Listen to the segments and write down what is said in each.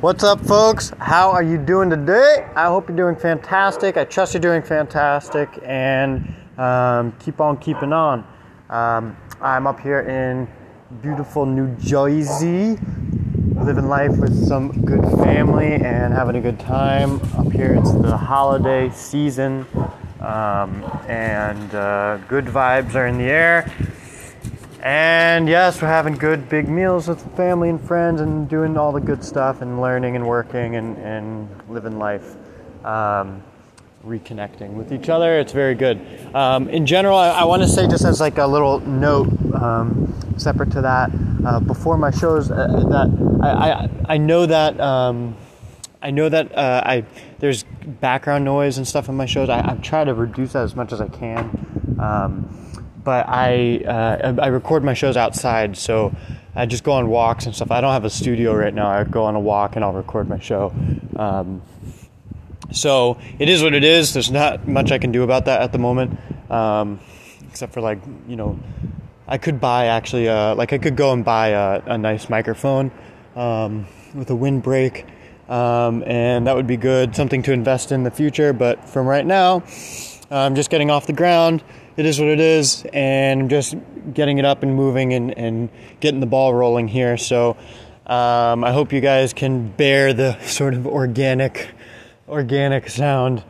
What's up, folks? How are you doing today? I hope you're doing fantastic. I trust you're doing fantastic, and um, keep on keeping on. Um, I'm up here in beautiful New Jersey, living life with some good family and having a good time. Up here, it's the holiday season, um, and uh, good vibes are in the air. And yes, we're having good big meals with family and friends and doing all the good stuff and learning and working and, and living life. Um, reconnecting with each other. It's very good. Um, in general, I, I want to say just as like a little note, um, separate to that, uh, before my shows, uh, that I, I, I know that um, I know that uh, I there's background noise and stuff in my shows. I, I try to reduce that as much as I can. But I uh, I record my shows outside, so I just go on walks and stuff. I don't have a studio right now. I go on a walk and I'll record my show. Um, so it is what it is. There's not much I can do about that at the moment, um, except for like you know, I could buy actually uh, like I could go and buy a, a nice microphone um, with a windbreak, um, and that would be good. Something to invest in the future. But from right now, I'm just getting off the ground it is what it is, and I'm just getting it up and moving and, and getting the ball rolling here. So um, I hope you guys can bear the sort of organic, organic sound.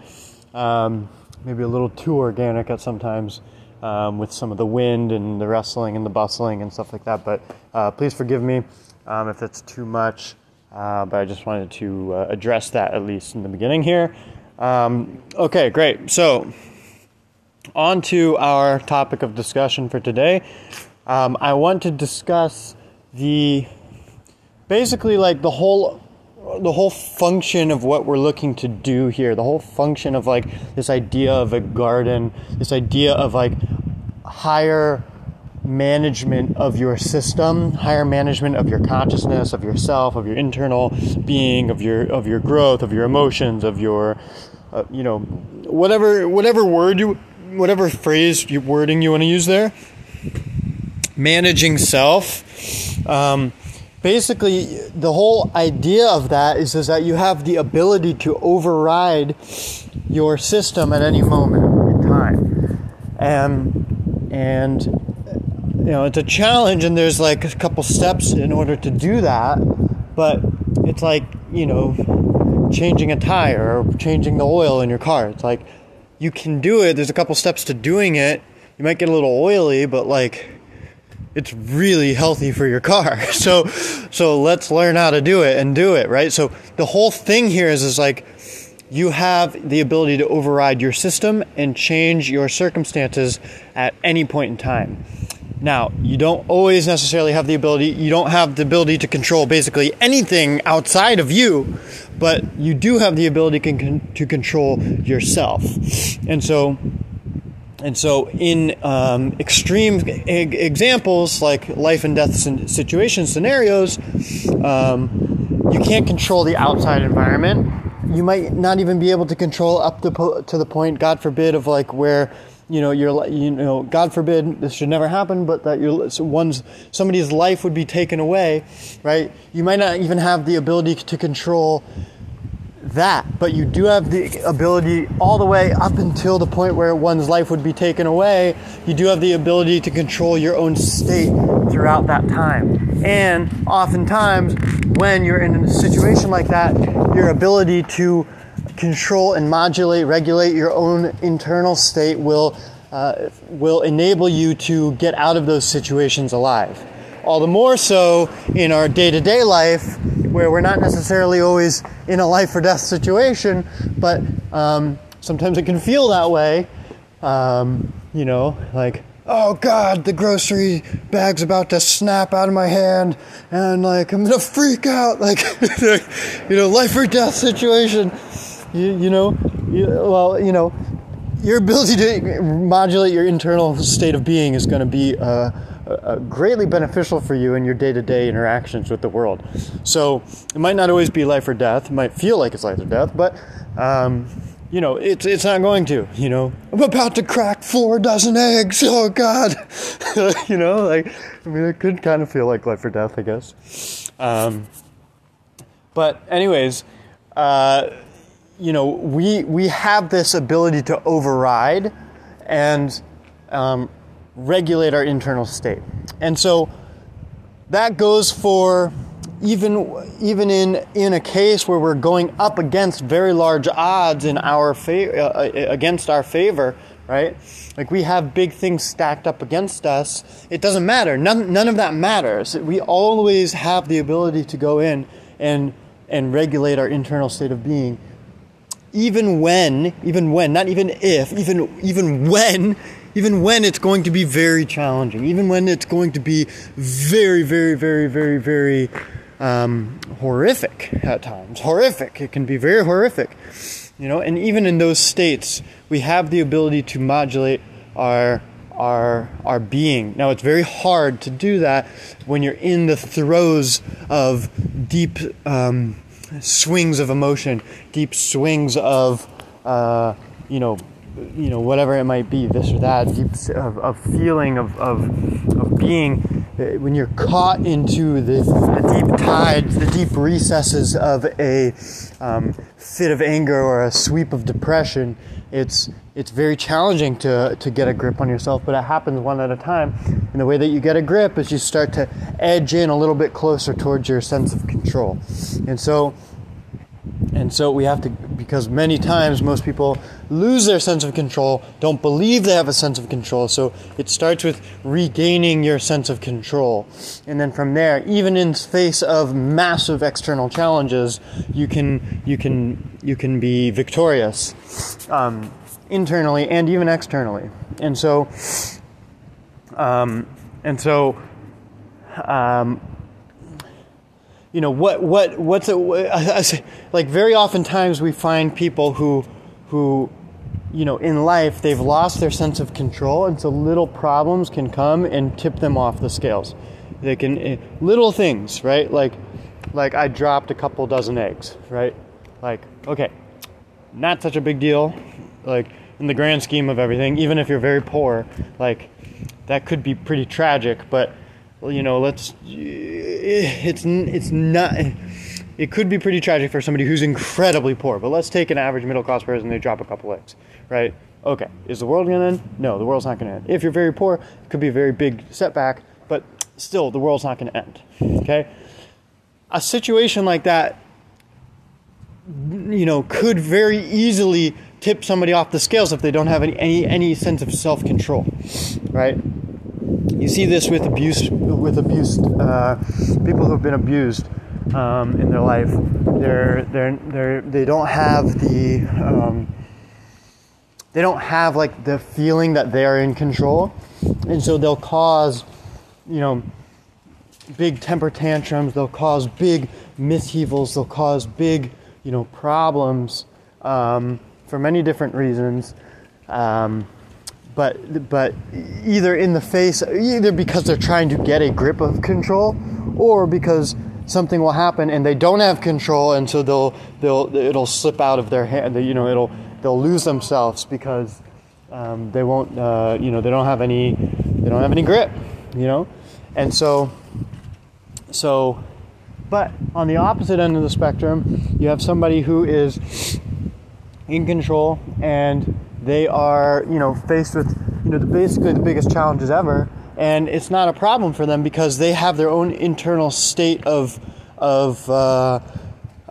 Um, maybe a little too organic at sometimes um, with some of the wind and the rustling and the bustling and stuff like that. But uh, please forgive me um, if it's too much. Uh, but I just wanted to uh, address that at least in the beginning here. Um, okay, great. So on to our topic of discussion for today. Um, I want to discuss the basically like the whole the whole function of what we're looking to do here the whole function of like this idea of a garden this idea of like higher management of your system higher management of your consciousness of yourself of your internal being of your of your growth of your emotions of your uh, you know whatever whatever word you whatever phrase wording you want to use there. Managing self. Um, basically, the whole idea of that is, is that you have the ability to override your system at any moment in time. And, and you know, it's a challenge, and there's like a couple steps in order to do that, but it's like, you know, changing a tire or changing the oil in your car. It's like, you can do it. There's a couple steps to doing it. You might get a little oily, but like it's really healthy for your car. So so let's learn how to do it and do it, right? So the whole thing here is is like you have the ability to override your system and change your circumstances at any point in time. Now, you don't always necessarily have the ability, you don't have the ability to control basically anything outside of you, but you do have the ability to control yourself. And so, and so, in um, extreme examples like life and death situations, scenarios, um, you can't control the outside environment. You might not even be able to control up to, to the point, God forbid, of like where you know, you know, God forbid this should never happen, but that one's somebody's life would be taken away, right? You might not even have the ability to control that, but you do have the ability all the way up until the point where one's life would be taken away. You do have the ability to control your own state throughout that time. And oftentimes, when you're in a situation like that, your ability to control and modulate, regulate your own internal state will, uh, will enable you to get out of those situations alive. All the more so in our day to day life, where we're not necessarily always in a life or death situation, but um, sometimes it can feel that way. Um, you know, like, oh God, the grocery bag's about to snap out of my hand, and like, I'm gonna freak out, like, you know, life or death situation you, you know, you, well, you know, your ability to modulate your internal state of being is going to be uh, uh, greatly beneficial for you in your day-to-day interactions with the world. So it might not always be life or death. It might feel like it's life or death, but um, you know, it's it's not going to. You know, I'm about to crack four dozen eggs. Oh God, you know, like I mean, it could kind of feel like life or death, I guess. Um, But anyways, uh, you know, we we have this ability to override and um, regulate our internal state, and so that goes for even even in in a case where we're going up against very large odds in our fa- uh, uh, against our favor, right? Like we have big things stacked up against us. It doesn't matter. None none of that matters. We always have the ability to go in and and regulate our internal state of being. Even when, even when, not even if, even even when even when it's going to be very challenging, even when it's going to be very, very, very, very, very um, horrific at times. Horrific. It can be very horrific. You know, and even in those states, we have the ability to modulate our our our being. Now, it's very hard to do that when you're in the throes of deep um, swings of emotion, deep swings of uh, you know you know whatever it might be this or that deep of, of feeling of, of, of being uh, when you're caught into the, the deep tides the deep recesses of a um, fit of anger or a sweep of depression it's it's very challenging to, to get a grip on yourself but it happens one at a time. And the way that you get a grip is you start to edge in a little bit closer towards your sense of control. And so and so we have to, because many times most people lose their sense of control, don't believe they have a sense of control. So it starts with regaining your sense of control. And then from there, even in face of massive external challenges, you can, you can, you can be victorious, um, internally and even externally. And so, um, and so, um, you know what what what's it like very oftentimes we find people who who you know in life they've lost their sense of control and so little problems can come and tip them off the scales. They can eh, little things right? Like like i dropped a couple dozen eggs right? Like okay not such a big deal like in the grand scheme of everything even if you're very poor like that could be pretty tragic but you know, let's. It's it's not. It could be pretty tragic for somebody who's incredibly poor, but let's take an average middle class person. They drop a couple eggs, right? Okay, is the world to end? No, the world's not to end. If you're very poor, it could be a very big setback, but still, the world's not to end. Okay, a situation like that, you know, could very easily tip somebody off the scales if they don't have any any, any sense of self control, right? You see this with abuse with abused uh, people who have been abused um, in their life. They're they're they're they don't have the um, they don't have like the feeling that they are in control, and so they'll cause you know big temper tantrums. They'll cause big misheavals. They'll cause big you know problems um, for many different reasons. Um, but but either in the face either because they're trying to get a grip of control or because something will happen and they don't have control and so they'll they'll it'll slip out of their hand you know it'll they'll lose themselves because um, they won't uh, you know they don't have any they don't have any grip you know? And so so but on the opposite end of the spectrum you have somebody who is in control and they are, you know, faced with, you know, the, basically the biggest challenges ever, and it's not a problem for them because they have their own internal state of of uh,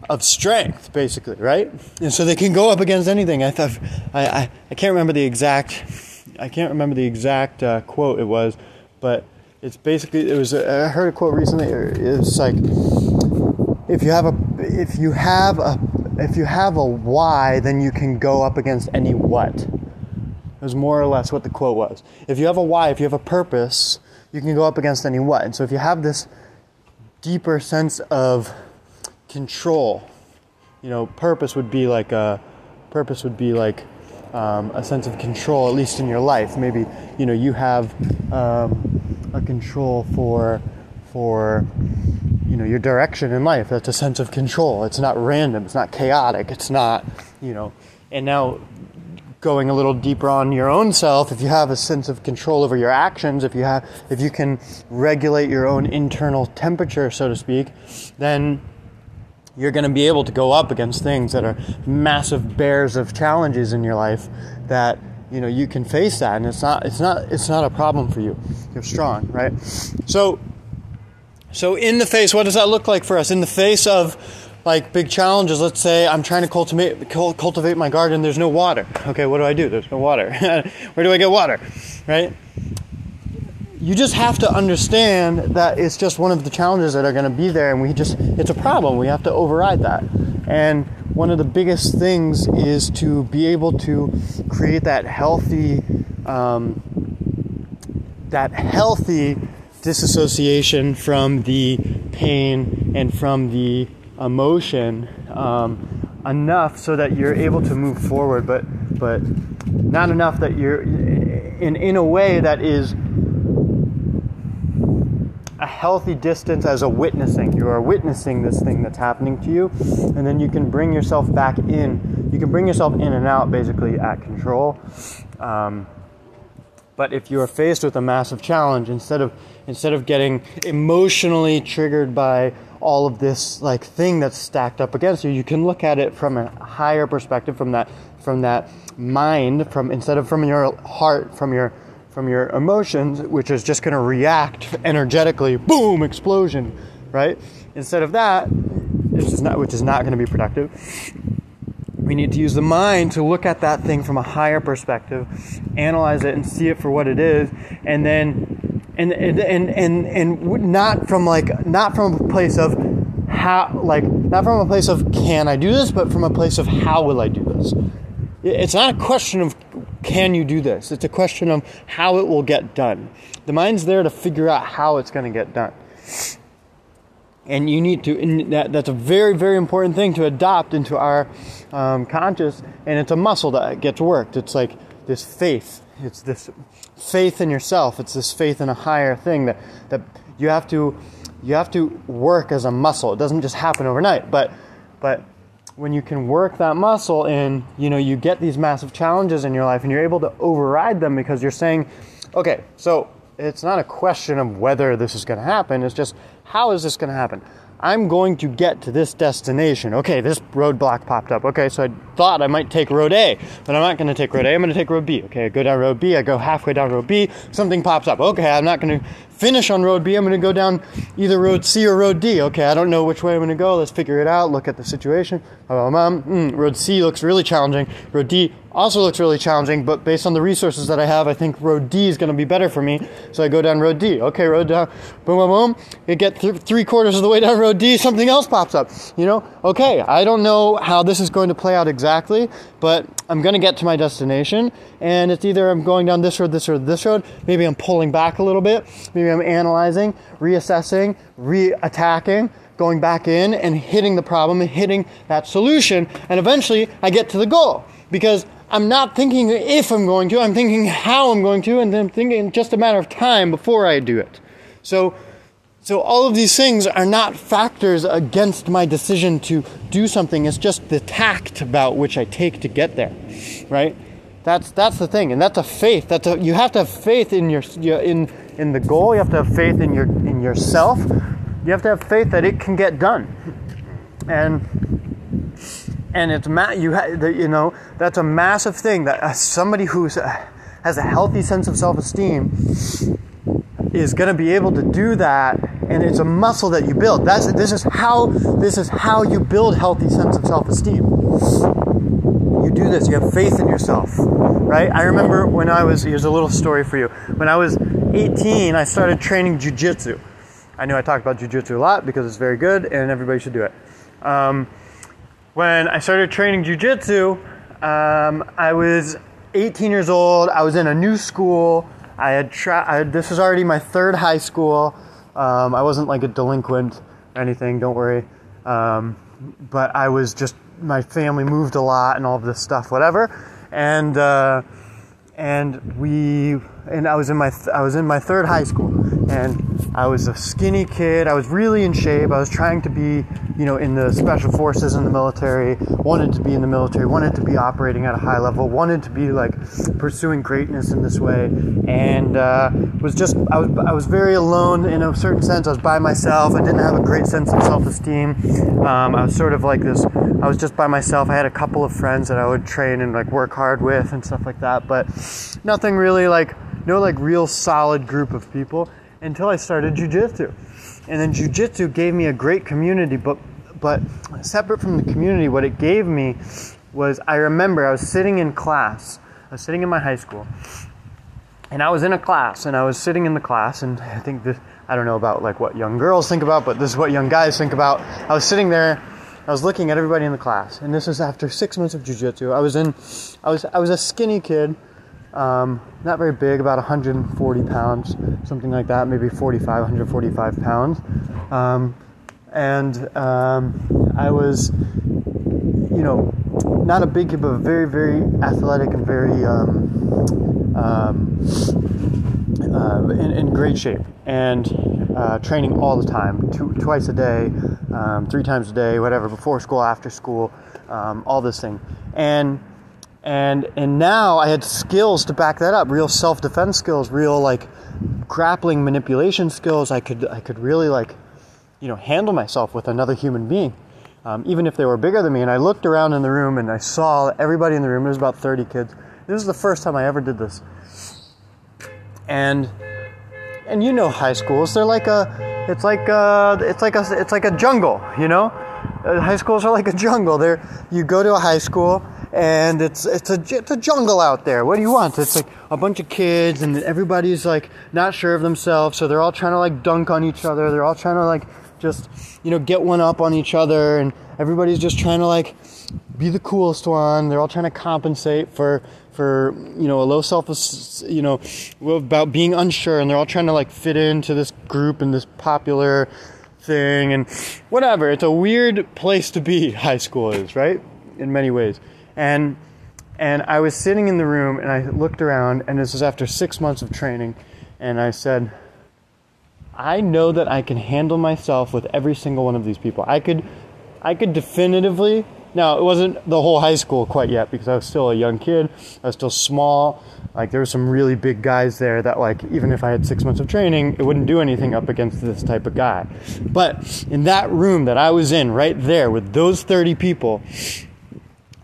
of strength, basically, right? And so they can go up against anything. I thought I I, I can't remember the exact I can't remember the exact uh, quote it was, but it's basically it was a, I heard a quote recently. It was like if you have a if you have a if you have a why, then you can go up against any what. It was more or less what the quote was. If you have a why, if you have a purpose, you can go up against any what. And so if you have this deeper sense of control, you know, purpose would be like a purpose would be like um, a sense of control, at least in your life. Maybe you know you have um, a control for for you know your direction in life. That's a sense of control. It's not random. It's not chaotic. It's not you know. And now going a little deeper on your own self if you have a sense of control over your actions if you have if you can regulate your own internal temperature so to speak then you're going to be able to go up against things that are massive bears of challenges in your life that you know you can face that. And it's not it's not it's not a problem for you. You're strong right? So so in the face what does that look like for us? In the face of like big challenges let's say i'm trying to cultivate cultivate my garden there's no water. Okay what do i do? There's no water. Where do i get water? Right? You just have to understand that it's just one of the challenges that are going to be there and we just it's a problem. We have to override that. And one of the biggest things is to be able to create that healthy um, that healthy disassociation from the pain and from the emotion um, enough so that you're able to move forward but but not enough that you're in in a way that is a healthy distance as a witnessing. You are witnessing this thing that's happening to you, and then you can bring yourself back in. You can bring yourself in and out basically at control. Um, but if you are faced with a massive challenge, instead of instead of getting emotionally triggered by all of this like thing that's stacked up against you, you can look at it from a higher perspective, from that from that mind, from instead of from your heart, from your from your emotions, which is just going to react energetically, boom, explosion, right? Instead of that, which is not, which is not going to be productive. We need to use the mind to look at that thing from a higher perspective, analyze it, and see it for what it is, and then, and and and and, and not from like not from a place of how like not from a place of can I do this, but from a place of how will I do this. It's not a question of can you do this? It's a question of how it will get done. The mind's there to figure out how it's going to get done. And you need to, and that, that's a very, very important thing to adopt into our um, conscious, and it's a muscle that gets worked. It's like this faith. It's this faith in yourself. It's this faith in a higher thing that, that you have to you have to work as a muscle. It doesn't just happen overnight, but but when you can work that muscle and you know you get these massive challenges in your life and you're able to override them because you're saying okay so it's not a question of whether this is going to happen it's just how is this going to happen? I'm going to get to this destination. Okay this roadblock popped up. Okay so i thought i might take road a but i'm not going to take road a. I'm going to take road b. Okay i go down road b i go halfway down road b something pops up. Okay i'm not going to finish on road B, I'm going to go down either road C or road D. Okay, I don't know which way I'm going to go. Let's figure it out. Look at the situation. Mm, road C looks really challenging. Road D also looks really challenging, but based on the resources that I have, I think road D is going to be better for me. So I go down road D. Okay, road down, boom, boom, boom. You get th- three quarters of the way down road D, something else pops up. You know, okay, I don't know how this is going to play out exactly, but I'm going to get to my destination, and it's either I'm going down this road, this road, this road. Maybe I'm pulling back a little bit. Maybe I'm analyzing, reassessing, re-attacking going back in and hitting the problem and hitting that solution and eventually I get to the goal because I'm not thinking if I'm going to, I'm thinking how I'm going to, and then thinking just a matter of time before I do it. So, so all of these things are not factors against my decision to do something. It's just the tact about which I take to get there, right? That's that's the thing, and that's a faith. That's a, you have to have faith in your in in the goal. You have to have faith in your in yourself. You have to have faith that it can get done, and and it's ma- you ha- you know that's a massive thing that somebody who uh, has a healthy sense of self-esteem is going to be able to do that and it's a muscle that you build. That's this is how this is how you build healthy sense of self-esteem. You do this. You have faith in yourself right? I remember when i was here's a little story for you. When i was 18 i started training jiu-jitsu. I know i talked about jiu-jitsu a lot because it's very good and everybody should do it. Um, when I started training jujitsu, um, I was 18 years old. I was in a new school. I had, tra- this was already my third high school. Um, I wasn't like a delinquent or anything. Don't worry. Um, but I was just my family moved a lot and all of this stuff, whatever. And uh, and we and I was in my th- I was in my third high school, and I was a skinny kid. I was really in shape. I was trying to be, you know, in the special forces in the military, wanted to be in the military, wanted to be operating at a high level, wanted to be like pursuing greatness in this way, and uh, was just, I was, I was very alone in a certain sense. I was by myself. I didn't have a great sense of self esteem. Um, I was sort of like this, I was just by myself. I had a couple of friends that I would train and like work hard with and stuff like that, but nothing really like, no like real solid group of people until I started jujitsu. And then jujitsu gave me a great community, but but separate from the community, what it gave me was I remember I was sitting in class. I was sitting in my high school. And I was in a class and I was sitting in the class and I think this I don't know about like what young girls think about, but this is what young guys think about. I was sitting there I was looking at everybody in the class, and this was after six months of jujitsu. I was in, I was, I was a skinny kid, um, not very big, about 140 pounds, something like that, maybe 45, 145 pounds. Um, and um, I was, you know, not a big kid, but very, very athletic and very um, um, uh, in, in, great shape and uh, training all the time, two, twice a day, um, three times a day, whatever, before school, after school, all this thing. And and and now I had skills to back that up, real self defense skills, real like grappling manipulation skills. I could I could really like you know handle myself with another human being, um, even if they were bigger than me. And I looked around in the room and I saw everybody in the room. There was about thirty kids. This was the first time I ever did this, and and you know high schools they're like a it's like a, it's like a it's like a jungle you know uh, high schools are like a jungle there you go to a high school and it's it's a it's a jungle out there. What do you want? It's like a bunch of kids, and everybody's like not sure of themselves, so they're all trying to like dunk on each other. They're all trying to like just you know get one up on each other, and everybody's just trying to like be the coolest one. They're all trying to compensate for for you know a low self you know about being unsure, and they're all trying to like fit into this group and this popular thing and whatever. It's a weird place to be. High school is right in many ways. And and I was sitting in the room and I looked around and this was after 6 months of training and I said I know that I can handle myself with every single one of these people. I could I could definitively now it wasn't the whole high school quite yet because I was still a young kid. I was still small. Like there were some really big guys there that like even if I had 6 months of training, it wouldn't do anything up against this type of guy. But in that room that I was in right there with those 30 people,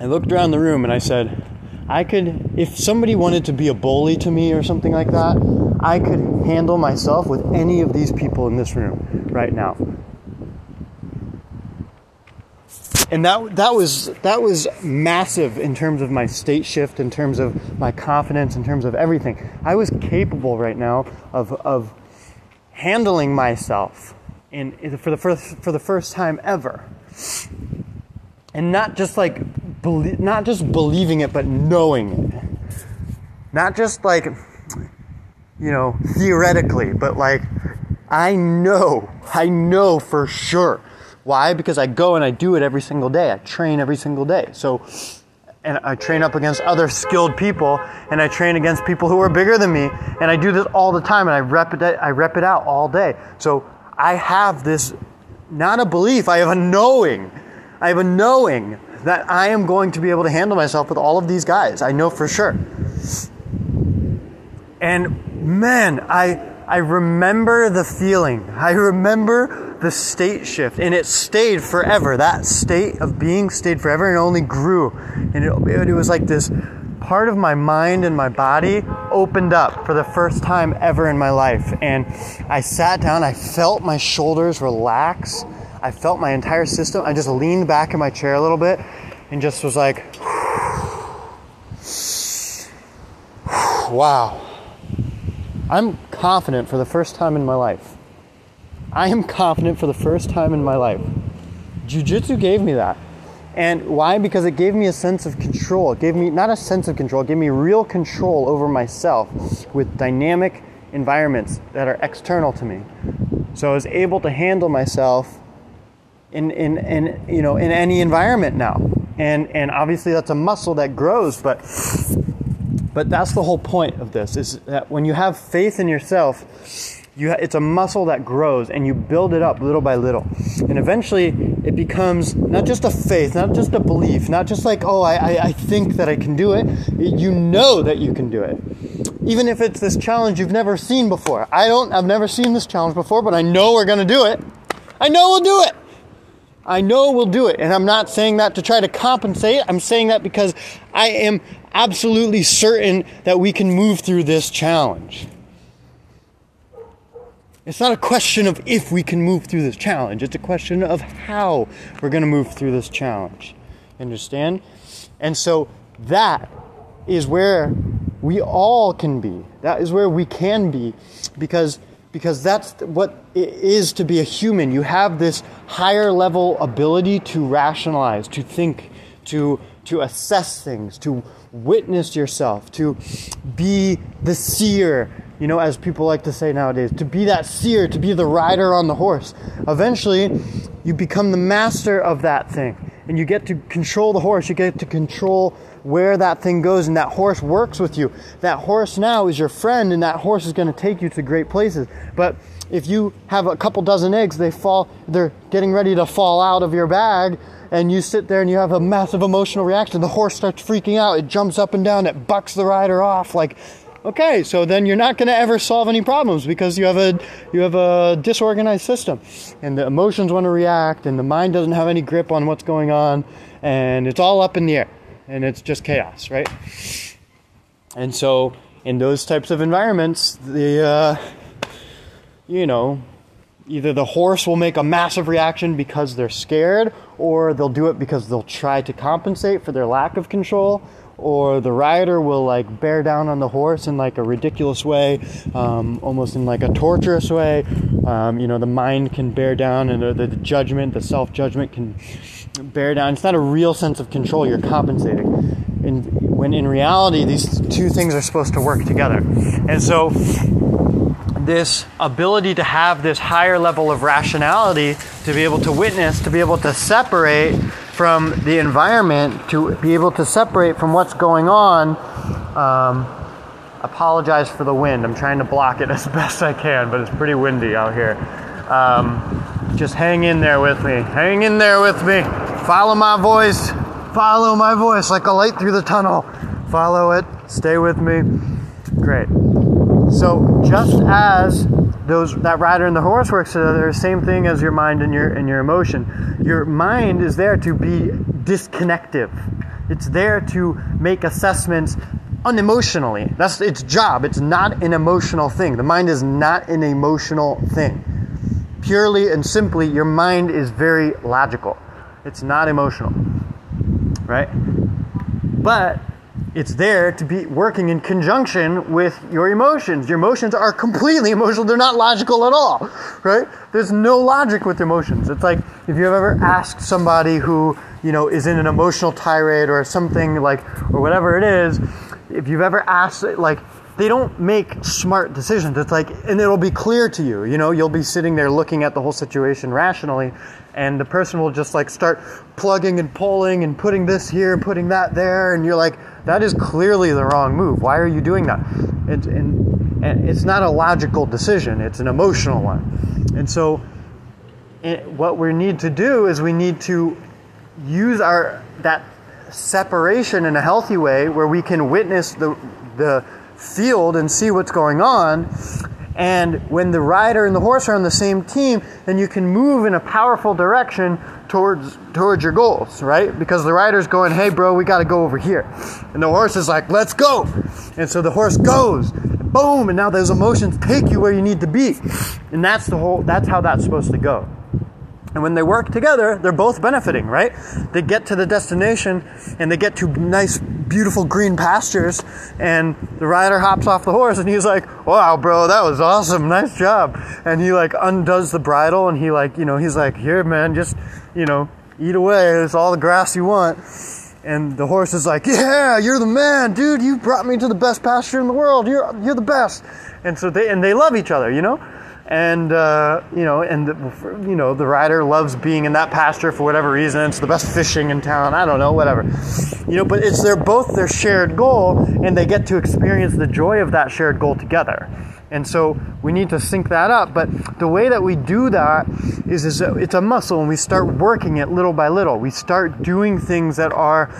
I looked around the room and I said, I could, if somebody wanted to be a bully to me or something like that, I could handle myself with any of these people in this room right now. And that that was that was massive in terms of my state shift, in terms of my confidence, in terms of everything. I was capable right now of of handling myself in for the first for the first time ever, and not just like belie- not just believing it, but knowing it. Not just like, you know, theoretically, but like, I know, I know for sure. Why? Because I go and I do it every single day. I train every single day. So, and I train up against other skilled people, and I train against people who are bigger than me, and I do this all the time, and I rep it, I rep it out all day. So I have this, not a belief, I have a knowing. I have a knowing that I am going to be able to handle myself with all of these guys. I know for sure. And man, I I remember the feeling. I remember the state shift, and it stayed forever. That state of being stayed forever, and only grew. And it, it was like this part of my mind and my body opened up for the first time ever in my life. And I sat down. I felt my shoulders relax I felt my entire system. I just leaned back in my chair a little bit and just was like, wow. I'm confident for the first time in my life. I am confident for the first time in my life. Jiu Jitsu gave me that. And why? Because it gave me a sense of control. It gave me, not a sense of control, it gave me real control over myself with dynamic environments that are external to me. So I was able to handle myself in, in, in, you know, in any environment now. And, and obviously that's a muscle that grows, but, but that's the whole point of this is that when you have faith in yourself, You, it's a muscle that grows and you build it up little by little. And eventually it becomes not just a faith, not just a belief, not just like, oh, I, I, I think that I can do it. You know that you can do it. Even if it's this challenge you've never seen before. I don't, I've never seen this challenge before, but I know we're going to do it. I know we'll do it. I know we'll do it. And I'm not saying that to try to compensate. I'm saying that because I am absolutely certain that we can move through this challenge. It's not a question of if we can move through this challenge, it's a question of how we're going to move through this challenge. Understand? And so that is where we all can be. That is where we can be because because that's what it is to be a human. You have this higher level ability to rationalize, to think, to to assess things, to witness yourself, to be the seer, you know, as people like to say nowadays, to be that seer, to be the rider on the horse. Eventually, you become the master of that thing, and you get to control the horse, you get to control where that thing goes, and that horse works with you. That horse now is your friend, and that horse is going to take you to great places. But if you have a couple dozen eggs, they fall, they're getting ready to fall out of your bag, and you sit there and you have a massive emotional reaction. The horse starts freaking out. It jumps up and down. It bucks the rider off. Like, okay, so then you're not going to ever solve any problems because you have a you have a disorganized system, and the emotions want to react, and the mind doesn't have any grip on what's going on, and it's all up in the air, and it's just chaos, right? And so, in those types of environments, the uh, you know either the horse will make a massive reaction because they're scared, or they'll do it because they'll try to compensate for their lack of control, or the rider will like bear down on the horse in like a ridiculous way, um, almost in like a torturous way. Um, you know, the mind can bear down, and the, the judgment, the self judgment can bear down. It's not a real sense of control. You're compensating. And when in reality, these two things are supposed to work together. And so this ability to have this higher level of rationality, to be able to witness, to be able to separate from the environment, to be able to separate from what's going on. Um, apologize for the wind. I'm trying to block it as best I can, but it's pretty windy out here. Um, just hang in there with me. Hang in there with me. Follow my voice. Follow my voice like a light through the tunnel. Follow it. Stay with me. Great. So just as those that rider and the horse works together, the same thing as your mind and your and your emotion. Your mind is there to be disconnective. It's there to make assessments unemotionally. That's its job. It's not an emotional thing. The mind is not an emotional thing. Purely and simply, your mind is very logical. It's not emotional. Right? But it's there to be working in conjunction with your emotions. Your emotions are completely emotional. They're not logical at all, right? There's no logic with emotions. It's like if you've ever asked somebody who, you know, is in an emotional tirade or something like, or whatever it is, if you've ever asked, like, they don't make smart decisions. It's like, and it'll be clear to you, you know, you'll be sitting there looking at the whole situation rationally, and the person will just like start plugging and pulling and putting this here, and putting that there, and you're like, that is clearly the wrong move. Why are you doing that? And, and it's not a logical decision, it's an emotional one. And so, it, what we need to do is we need to use our that separation in a healthy way where we can witness the the field and see what's going on and when the rider and the horse are on the same team, then you can move in a powerful direction towards towards your goals, right? Because the rider's going, "Hey, bro, we got to go over here," and the horse is like, "Let's go," and so the horse goes, boom, and now those emotions take you where you need to be, and that's the whole. That's how that's supposed to go. And when they work together, they're both benefiting, right? They get to the destination and they get to nice, beautiful green pastures. And the rider hops off the horse and he's like, wow, bro, that was awesome. Nice job. And he like undoes the bridle and he like, you know, he's like, here, man, just, you know, eat away. It's all the grass you want. And the horse is like, yeah, you're the man, dude. You brought me to the best pasture in the world. You're, you're the best. And so they, and they love each other, you know? And uh, you know, and the, you know, the rider loves being in that pasture for whatever reason. It's the best fishing in town. I don't know, whatever. You know, but it's their both their shared goal, and they get to experience the joy of that shared goal together. And so we need to sync that up. But the way that we do that is, is it's a muscle and we start working it little by little. We start doing things that are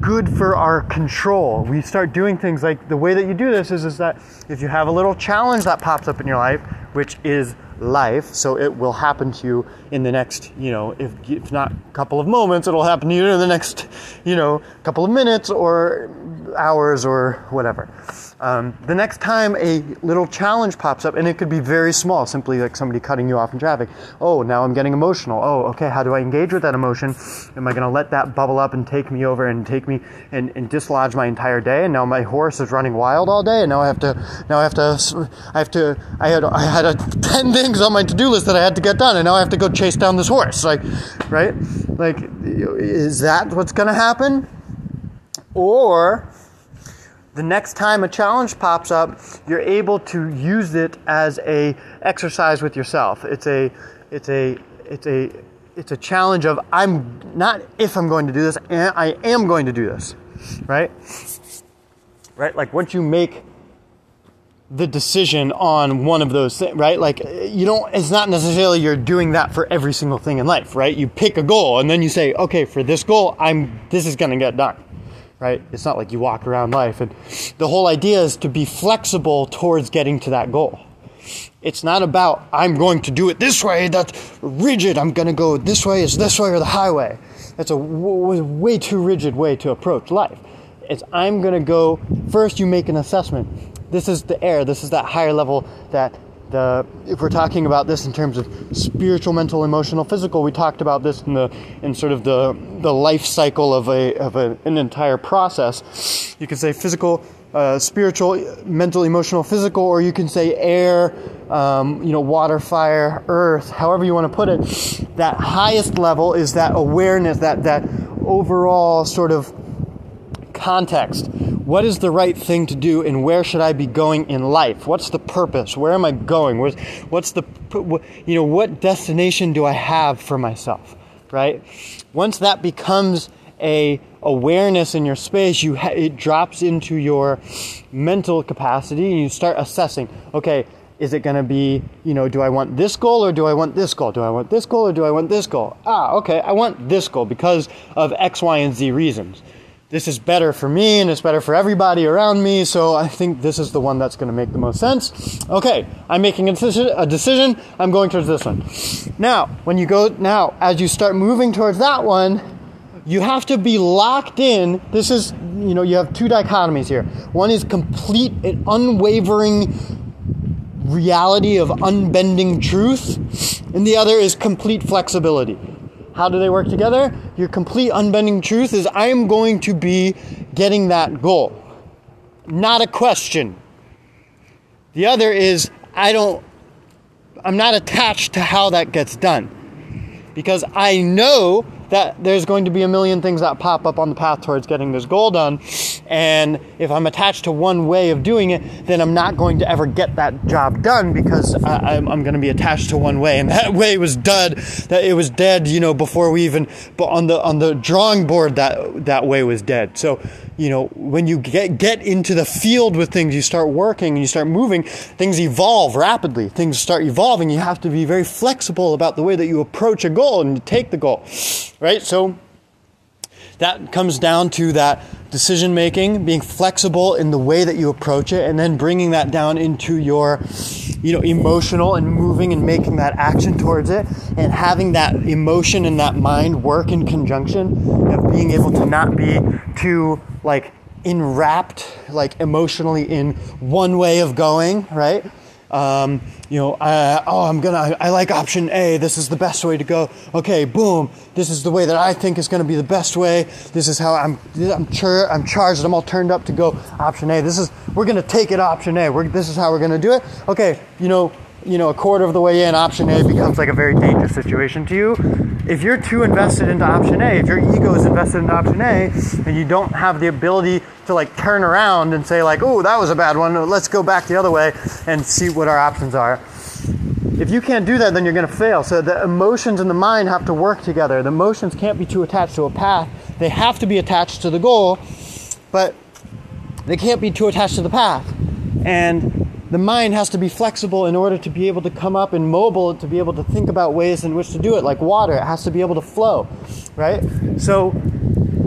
good for our control. We start doing things like the way that you do this is, is that if you have a little challenge that pops up in your life, which is life, so it will happen to you in the next, you know, if, if not a couple of moments, it'll happen to you in the next, you know, couple of minutes or hours or whatever. Um, the next time a little challenge pops up, and it could be very small, simply like somebody cutting you off in traffic. Oh, now I'm getting emotional. Oh, okay, how do I engage with that emotion? Am I going to let that bubble up and take me over and take me and, and dislodge my entire day? And now my horse is running wild all day, and now I have to, now I have to, I have to, I had, I had a, 10 things on my to do list that I had to get done, and now I have to go chase down this horse. Like, right? Like, is that what's going to happen? Or, the next time a challenge pops up, you're able to use it as a exercise with yourself. It's a it's a it's a it's a challenge of I'm not if I'm going to do this, I am going to do this. Right? Right? Like once you make the decision on one of those things, right? Like you don't it's not necessarily you're doing that for every single thing in life, right? You pick a goal and then you say, "Okay, for this goal, I'm this is going to get done." Right? It's not like you walk around life. And the whole idea is to be flexible towards getting to that goal. It's not about, I'm going to do it this way, that's rigid, I'm going to go this way, is this way or the highway. That's a way too rigid way to approach life. It's, I'm going to go, first you make an assessment. This is the air, this is that higher level that the, if we're talking about this in terms of spiritual, mental, emotional, physical, we talked about this in the in sort of the the life cycle of a of a, an entire process. You can say physical, uh, spiritual, mental, emotional, physical, or you can say air, um, you know, water, fire, earth, however you want to put it. That highest level is that awareness, that that overall sort of context. What is the right thing to do, and where should I be going in life? What's the purpose? Where am I going? What's, the, you know, what destination do I have for myself? Right? Once that becomes a awareness in your space, you ha- it drops into your mental capacity, and you start assessing. Okay, is it going to be, you know, do I want this goal or do I want this goal? Do I want this goal or do I want this goal? Ah, okay, I want this goal because of X, Y, and Z reasons this is better for me and it's better for everybody around me, so I think this is the one that's going to make the most sense. Okay, I'm making a decision, a decision, I'm going towards this one. Now, when you go, now, as you start moving towards that one, you have to be locked in. This is, you know, you have two dichotomies here. One is complete and unwavering reality of unbending truth, and the other is complete flexibility. How do they work together? Your complete unbending truth is I am going to be getting that goal. Not a question. The other is I don't I'm not attached to how that gets done. Because I know that there's going to be a million things that pop up on the path towards getting this goal done. And if I'm attached to one way of doing it, then I'm not going to ever get that job done because I, am going to be attached to one way. And that way was dead. That it was dead, you know, before we even. But on the on the drawing board, that that way was dead. So you know, when you get get into the field with things, you start working and you start moving. Things evolve rapidly. Things start evolving. You have to be very flexible about the way that you approach a goal and take the goal, right? So that comes down to that decision making, being flexible in the way that you approach it, and then bringing that down into your, you know, emotional and moving and making that action towards it, and having that emotion and that mind work in conjunction of being able to not be too like enwrapped, like emotionally in one way of going, right? Um, you know, uh, oh, I'm gonna, I, like option A. This is the best way to go. Okay, boom. This is the way that I think is gonna be the best way. This is how I'm, I'm, char- I'm charged. I'm all turned up to go option A. This is, we're gonna take it option A. We're, this is how we're gonna do it. Okay, you know, you know, a quarter of the way in, option A becomes like a very dangerous situation to you. If you're too invested into option A, if your ego is invested into option A, and you don't have the ability to like turn around and say like, oh, that was a bad one, let's go back the other way and see what our options are. If you can't do that, then you're going to fail. So the emotions and the mind have to work together. The emotions can't be too attached to a path. They have to be attached to the goal, but they can't be too attached to the path. And the mind has to be flexible in order to be able to come up and mobile to be able to think about ways in which to do it like water it has to be able to flow right so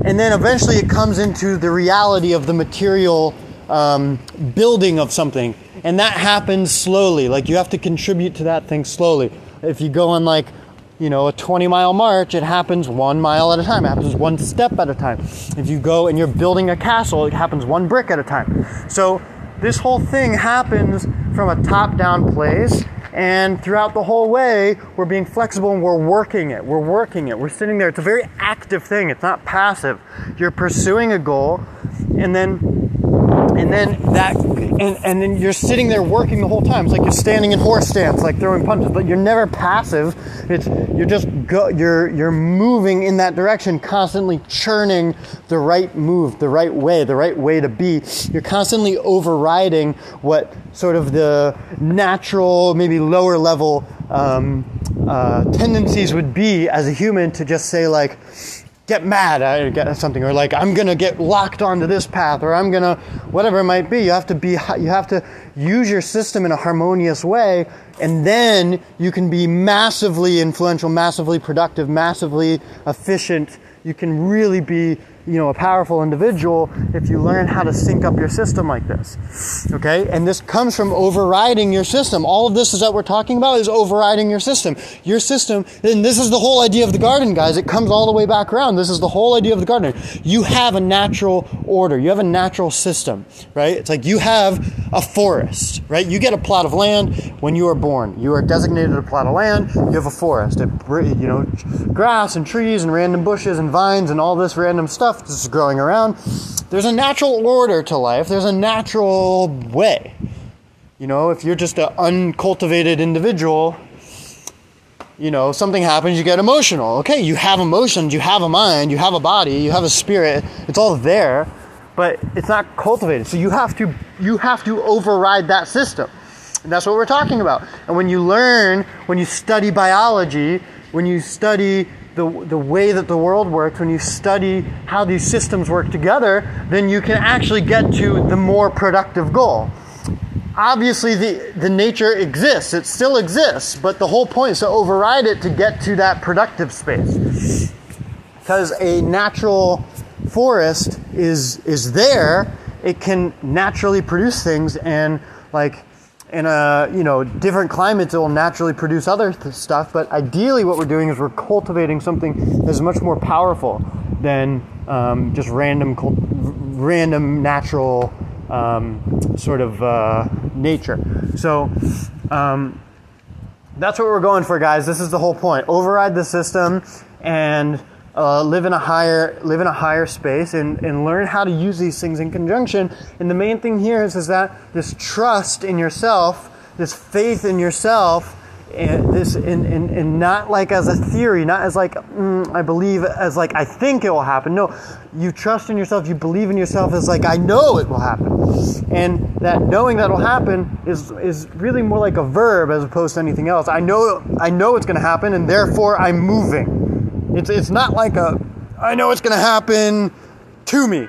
and then eventually it comes into the reality of the material um, building of something and that happens slowly like you have to contribute to that thing slowly if you go on like you know, a 20 mile march, it happens one mile at a time. It happens one step at a time. If you go and you're building a castle, it happens one brick at a time. So this whole thing happens from a top down place. And throughout the whole way, we're being flexible and we're working it. We're working it. We're sitting there. It's a very active thing. It's not passive. You're pursuing a goal and then and then that and, and then you're sitting there working the whole time. It's like you're standing in horse stance like throwing punches but you're never passive. It's you're just go, you're you're moving in that direction constantly churning the right move the right way the right way to be. You're constantly overriding what sort of the natural maybe lower level um, uh, tendencies would be as a human to just say like get mad at something or like i'm gonna get locked onto this path or i'm gonna whatever it might be. You have to be you have to use your system in a harmonious way and then you can be massively influential massively productive massively efficient. You can really be you know a powerful individual if you learn how to sync up your system like this okay? And this comes from overriding your system. All of this is that we're talking about is overriding your system. Your system and this is the whole idea of the garden guys. It comes all the way back around. This is the whole idea of the garden you have a natural order. You have a natural system right? It's like you have a forest right? You get a plot of land when you are born. You are designated a plot of land. You have a forest. It, you know grass and trees and random bushes and vines and all this random stuff stuff is growing around. There's a natural order to life, there's a natural way. You know, if you're just an uncultivated individual, you know, something happens, you get emotional. Okay, you have emotions, you have a mind, you have a body, you have a spirit. It's all there, but it's not cultivated. So you have to you have to override that system. And that's what we're talking about. And when you learn, when you study biology, when you study the, the way that the world works, when you study how these systems work together, then you can actually get to the more productive goal. Obviously, the, the nature exists, it still exists, but the whole point is to override it to get to that productive space. Because a natural forest is, is there, it can naturally produce things and like in a you know different climates it will naturally produce other th- stuff but ideally what we're doing is we're cultivating something that's much more powerful than um, just random random natural um, sort of uh, nature. So um, that's what we're going for guys. This is the whole point. Override the system and uh, live in a higher live in a higher space and, and learn how to use these things in conjunction. And the main thing here is, is that this trust in yourself, this faith in yourself, and this and, and, and not like as a theory, not as like mm, I believe as like I think it will happen. No, you trust in yourself, you believe in yourself as like I know it will happen. And that knowing that will happen is is really more like a verb as opposed to anything else. I know I know it's gonna happen and therefore I'm moving. It's it's not like a I know it's going to happen to me,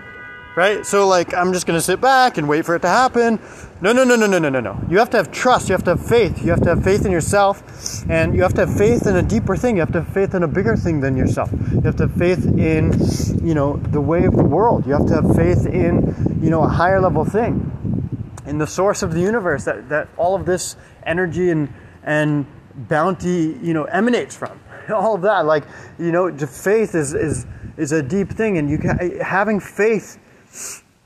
right? So like I'm just going to sit back and wait for it to happen. No, no, no, no, no, no, no, no. You have to have trust. You have to have faith. You have to have faith in yourself, and you have to have faith in a deeper thing. You have to have faith in a bigger thing than yourself. You have to have faith in, you know, the way of the world. You have to have faith in, you know, a higher level thing, in the source of the universe that that all of this energy and and bounty, you know, emanates from. all of that. Like, you know, faith is, is, is a deep thing. And you can, having faith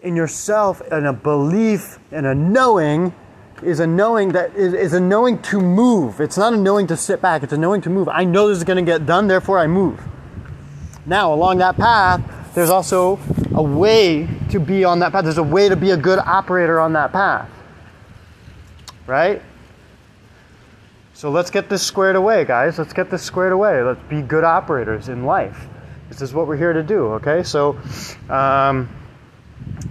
in yourself and a belief and a knowing is a knowing that is, is a knowing to move. It's not a knowing to sit back, it's a knowing to move. I know this is going to get done, therefore I move. Now, along that path, there's also a way to be on that path. There's a way to be a good operator on that path. Right? So let's get this squared away, guys. Let's get this squared away. Let's be good operators in life. This is what we're here to do, okay? So um,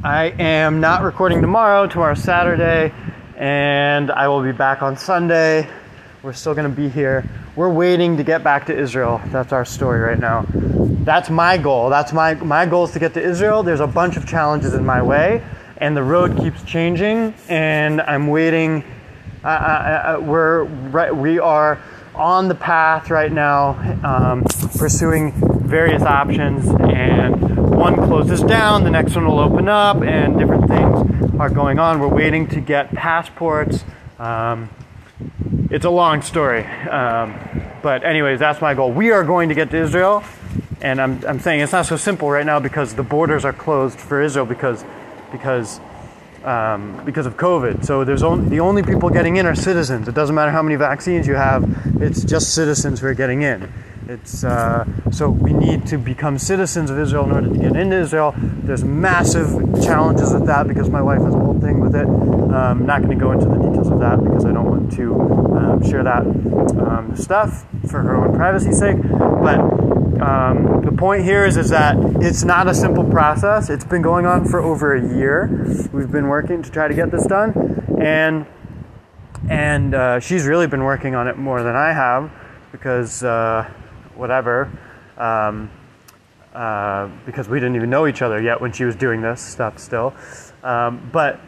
I am not recording tomorrow. Tomorrow's Saturday, and I will be back on Sunday. We're still going to be here. We're waiting to get back to Israel. That's our story right now. That's my goal. That's my my goal is to get to Israel. There's a bunch of challenges in my way and the road keeps changing, and I'm waiting. Uh, uh, uh, we're right, we are on the path right now, um, pursuing various options, and one closes down, the next one will open up, and different things are going on. We're waiting to get passports. Um, it's a long story, um, but anyways, that's my goal. We are going to get to Israel, and I'm, I'm saying it's not so simple right now because the borders are closed for Israel because because um, because of COVID. So there's only, the only people getting in are citizens. It doesn't matter how many vaccines you have; it's just citizens who are getting in. It's uh, so we need to become citizens of Israel in order to get into Israel. There's massive challenges with that because my wife has a whole thing with it. I'm um, not going to go into the details of that because I don't want to um, share that um, stuff for her own privacy sake. But um, the point here is, is that it's not a simple process. It's been going on for over a year. We've been working to try to get this done, and and uh, she's really been working on it more than I have because. Uh, whatever, um, uh, because we didn't even know each other yet when she was doing this stuff still. Um, but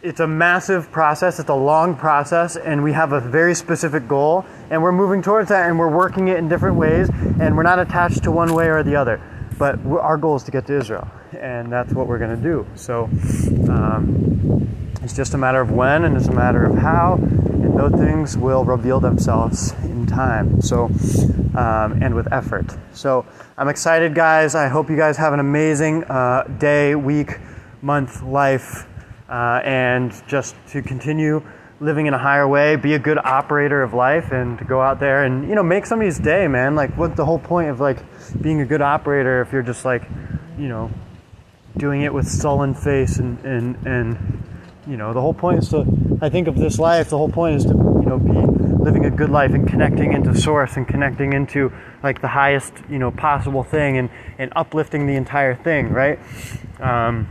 it's a massive process, it's a long process, and we have a very specific goal, and we're moving towards that, and we're working it in different ways, and we're not attached to one way or the other. But our goal is to get to Israel, and that's what we're going to do. So um, it's just a matter of when, and it's a matter of how, and those things will reveal themselves in time. So, um, and with effort. So, I'm excited, guys. I hope you guys have an amazing uh, day, week, month, life, uh, and just to continue living in a higher way, be a good operator of life, and to go out there and you know make somebody's day, man. Like, what the whole point of like being a good operator if you're just like, you know, doing it with sullen face and and and you know the whole point is to I think of this life. The whole point is to you know be living a good life and connecting into source and connecting into like the highest you know possible thing and and uplifting the entire thing, right? Um,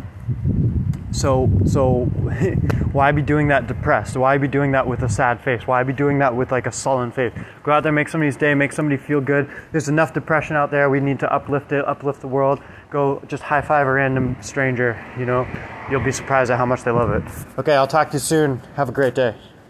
so so why be doing that depressed? Why be doing that with a sad face? Why be doing that with like a sullen face? Go out there, make somebody's day, make somebody feel good. There's enough depression out there. We need to uplift it, uplift the world. Go just high five a random stranger, you know. You'll be surprised at how much they love it. Okay, I'll talk to you soon. Have a great day.